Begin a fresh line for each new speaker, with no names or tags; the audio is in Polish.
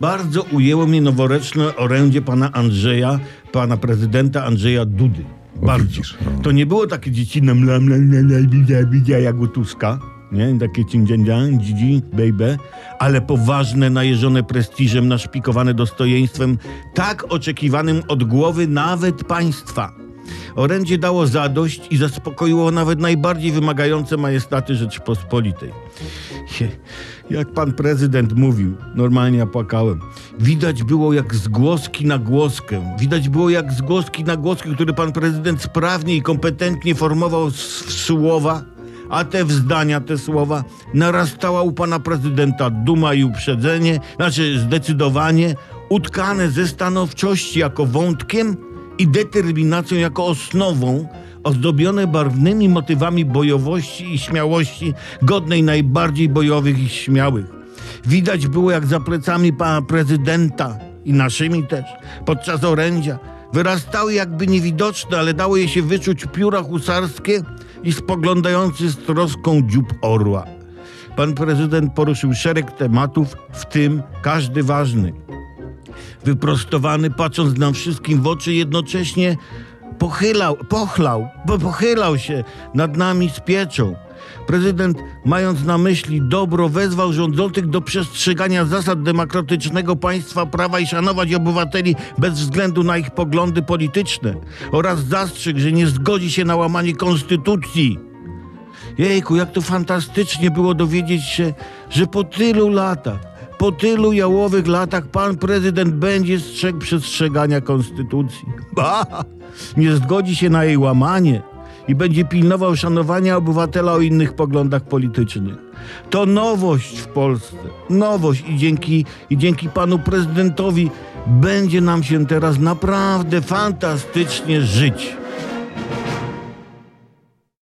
Bardzo ujęło mnie noworoczne orędzie pana Andrzeja, pana prezydenta Andrzeja Dudy. Bardzo.
no.
To nie było takie dziecinne mla, mla, mla, mla, bidzia, jak u Tuska. Nie? Takie cindziędzia, dzidzi, baby. Ale poważne, najeżone prestiżem, naszpikowane dostojeństwem, tak oczekiwanym od głowy nawet państwa. Orędzie dało zadość i zaspokoiło nawet najbardziej wymagające majestaty Rzeczypospolitej. Je- Jak pan prezydent mówił, normalnie płakałem. Widać było jak z głoski na głoskę. Widać było jak z głoski na głoskę, który pan prezydent sprawnie i kompetentnie formował w słowa, a te w zdania, te słowa, narastała u pana prezydenta duma i uprzedzenie, znaczy zdecydowanie, utkane ze stanowczości jako wątkiem i determinacją jako osnową, ozdobione barwnymi motywami bojowości i śmiałości, godnej najbardziej bojowych i śmiałych. Widać było, jak za plecami pana prezydenta i naszymi też, podczas orędzia, wyrastały jakby niewidoczne, ale dało je się wyczuć pióra husarskie i spoglądający z troską dziób orła. Pan prezydent poruszył szereg tematów, w tym każdy ważny wyprostowany, patrząc nam wszystkim w oczy, jednocześnie pochylał, pochlał, bo pochylał się nad nami z pieczą. Prezydent, mając na myśli dobro, wezwał rządzących do przestrzegania zasad demokratycznego państwa prawa i szanować obywateli bez względu na ich poglądy polityczne oraz zastrzegł, że nie zgodzi się na łamanie konstytucji. Jejku, jak to fantastycznie było dowiedzieć się, że po tylu latach, po tylu jałowych latach pan prezydent będzie strzegł przestrzegania konstytucji. Ba! Nie zgodzi się na jej łamanie i będzie pilnował szanowania obywatela o innych poglądach politycznych. To nowość w Polsce. Nowość i dzięki, i dzięki panu prezydentowi będzie nam się teraz naprawdę fantastycznie żyć.